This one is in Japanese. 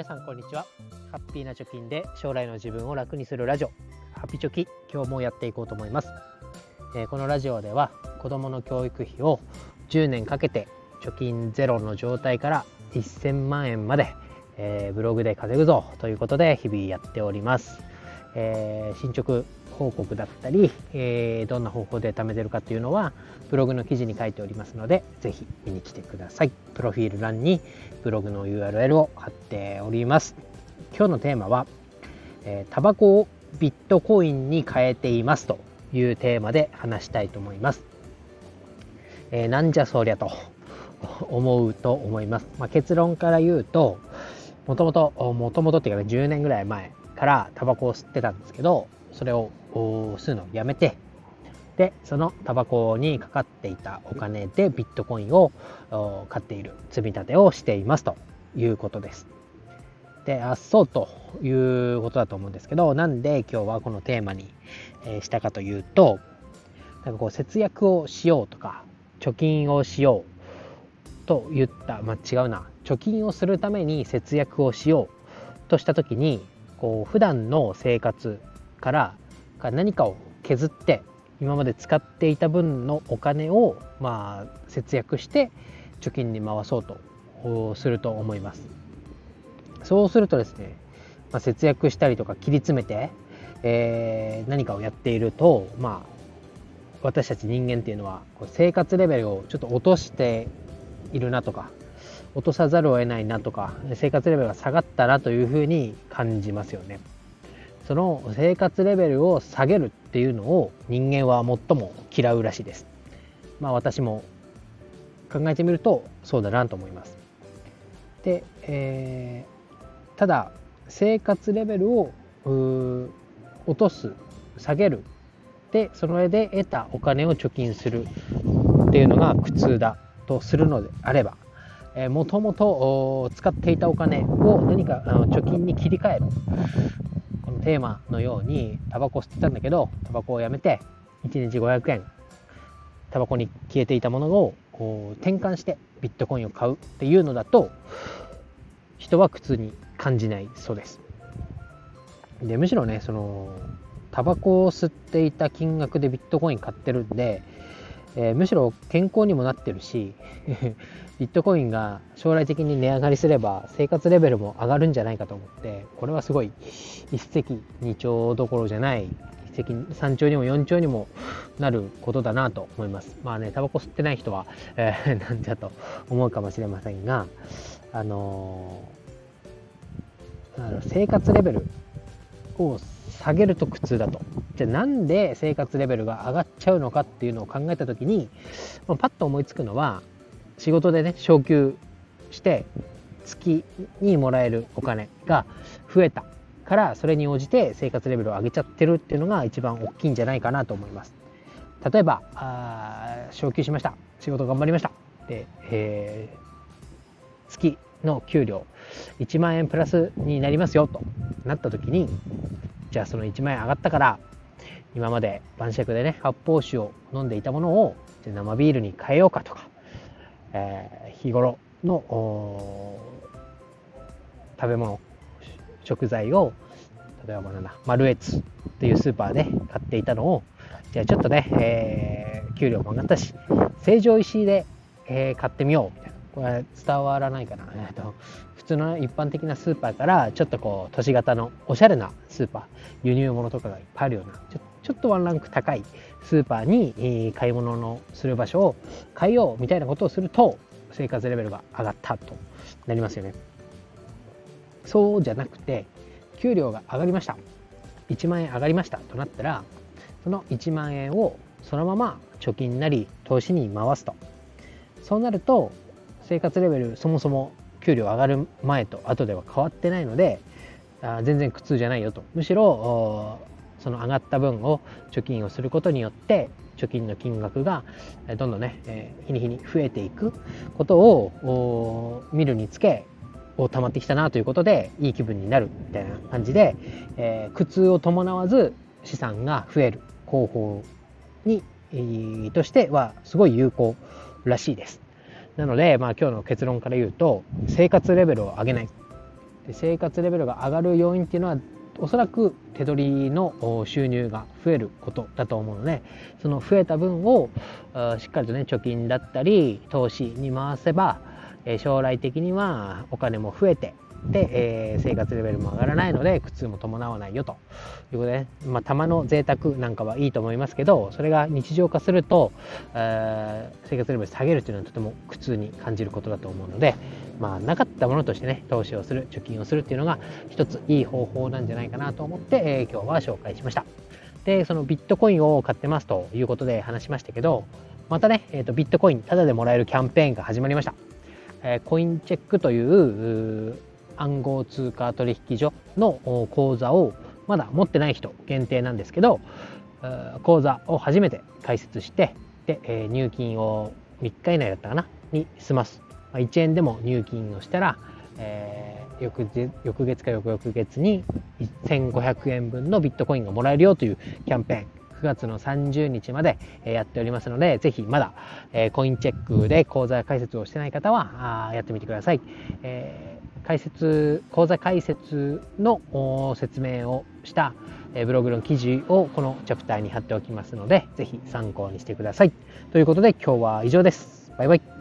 皆さんこんにちは。ハッピーな貯金で将来の自分を楽にするラジオ。ハッピチョキ今日もやっていこうと思います、えー、このラジオでは子どもの教育費を10年かけて貯金ゼロの状態から1000万円まで、えー、ブログで稼ぐぞということで日々やっております、えー、進捗報告だったり、えー、どんな方法で貯めてるかっていうのはブログの記事に書いておりますので是非見に来てください。プロフィール欄にブログの URL を貼っております。今日のテーマは、えー、タバコをビットコインに変えていますというテーマで話したいと思います、えー、なんじゃそりゃと思うと思います、まあ、結論から言うともともともととっていうか、10年ぐらい前からタバコを吸ってたんですけどそれを吸うのをやめてでそのタバコにかかっていたお金でビットコインを買っている積み立てをしていますということです。であっそうということだと思うんですけどなんで今日はこのテーマに、したかというとなんかこう節約をしようとか貯金をしようと言った、まあ、違うな貯金をするために節約をしようとした時にこう普段の生活から何かを削って今まで使っていた分のお金をまあ節約して貯金に回そうとすると思いますそうするとですね、まあ、節約したりとか切り詰めて、えー、何かをやっているとまあ私たち人間っていうのは生活レベルをちょっと落としているなとか落とさざるを得ないなとか生活レベルが下がったなというふうに感じますよね。その生活レベルを下げるっていうのを人間は最も嫌うらしいです。まあ私も考えてみるとそうだなと思います。で、えー、ただ生活レベルを落とす下げるでその上で得たお金を貯金するっていうのが苦痛だとするのであればもともと使っていたお金を何か貯金に切り替えるテーマのようにタバコ吸ってたんだけどタバコをやめて1日500円タバコに消えていたものをこう転換してビットコインを買うっていうのだと人は苦痛に感じないそうです。でむしろねそのタバコを吸っていた金額でビットコイン買ってるんでえー、むしろ健康にもなってるし ビットコインが将来的に値上がりすれば生活レベルも上がるんじゃないかと思ってこれはすごい一石二鳥どころじゃない一石三鳥にも四鳥にもなることだなと思います。まあねタバコ吸ってない人は、えー、なんじゃと思うかもしれませんがあのー、生活レベルを下げると苦痛だと。じゃあなんで生活レベルが上がっちゃうのかっていうのを考えた時に、まあ、パッと思いつくのは仕事でね昇給して月にもらえるお金が増えたからそれに応じて生活レベルを上げちゃってるっていうのが一番大きいんじゃないかなと思います。例えばあ昇給しました仕事頑張りましたで、えー、月の給料1万円プラスになりますよとなった時にじゃあその1万円上がったから今まで晩酌でね発泡酒を飲んでいたものを生ビールに変えようかとか、えー、日頃の食べ物食材を例えばなんだマルエツっていうスーパーで買っていたのをじゃあちょっとね、えー、給料も上がったし成城石井で、えー、買ってみようみたいな。これ伝わらないかな、えーと、通の一般的なスーパーからちょっとこう都市型のおしゃれなスーパー輸入物とかがいっぱいあるようなちょちょっとワンランク高いスーパーに、買い物のする場所を変えようみたいなことをすると生活レベルが上がったとなりますよね。そうじゃなくて給料が上がりました1万円上がりましたとなったらその1万円をそのまま貯金なり投資に回すと。そうなると生活レベルそもそも給料上がる前と後では変わってないのであ全然苦痛じゃないよとむしろその上がった分を貯金をすることによって貯金の金額がどんどんね、えー、日に日に増えていくことを見るにつけお溜まってきたなということでいい気分になるみたいな感じで、えー、苦痛を伴わず資産が増える方法に、えー、としてはすごい有効らしいです。なので、まあ、今日の結論から言うと生活レベルを上げない。で生活レベルが上がる要因っていうのはおそらく手取りの収入が増えることだと思うのでその増えた分をしっかりとね貯金だったり投資に回せば将来的にはお金も増えてで、えー、生活レベルも上がらないので苦痛も伴わないよと。いうことで、ね。まあ、たまの贅沢なんかはいいと思いますけどそれが日常化すると、えー、生活レベル下げるというのはとても苦痛に感じることだと思うので、まあ、なかったものとしてね投資をする貯金をするっていうのが一ついい方法なんじゃないかなと思って、えー、今日は紹介しました。でそのビットコインを買ってますということで話しましたけどまたね、えーと、ビットコインタダでもらえるキャンペーンが始まりました、えー、コインチェックという暗号通貨取引所の口座をまだ持ってない人限定なんですけど口座を初めて開設してで入金を3日以内だったかな？に済ます。1円でも入金をしたら、えー、翌翌月か翌々月に1500円分のビットコインがもらえるよというキャンペーン。9月の30日までやっておりますので、ぜひまだコインチェックで口座開設をしてない方はやってみてください。え解説講座解説の説明をしたブログの記事をこのチャプターに貼っておきますので是非参考にしてください。ということで今日は以上です。バイバイ。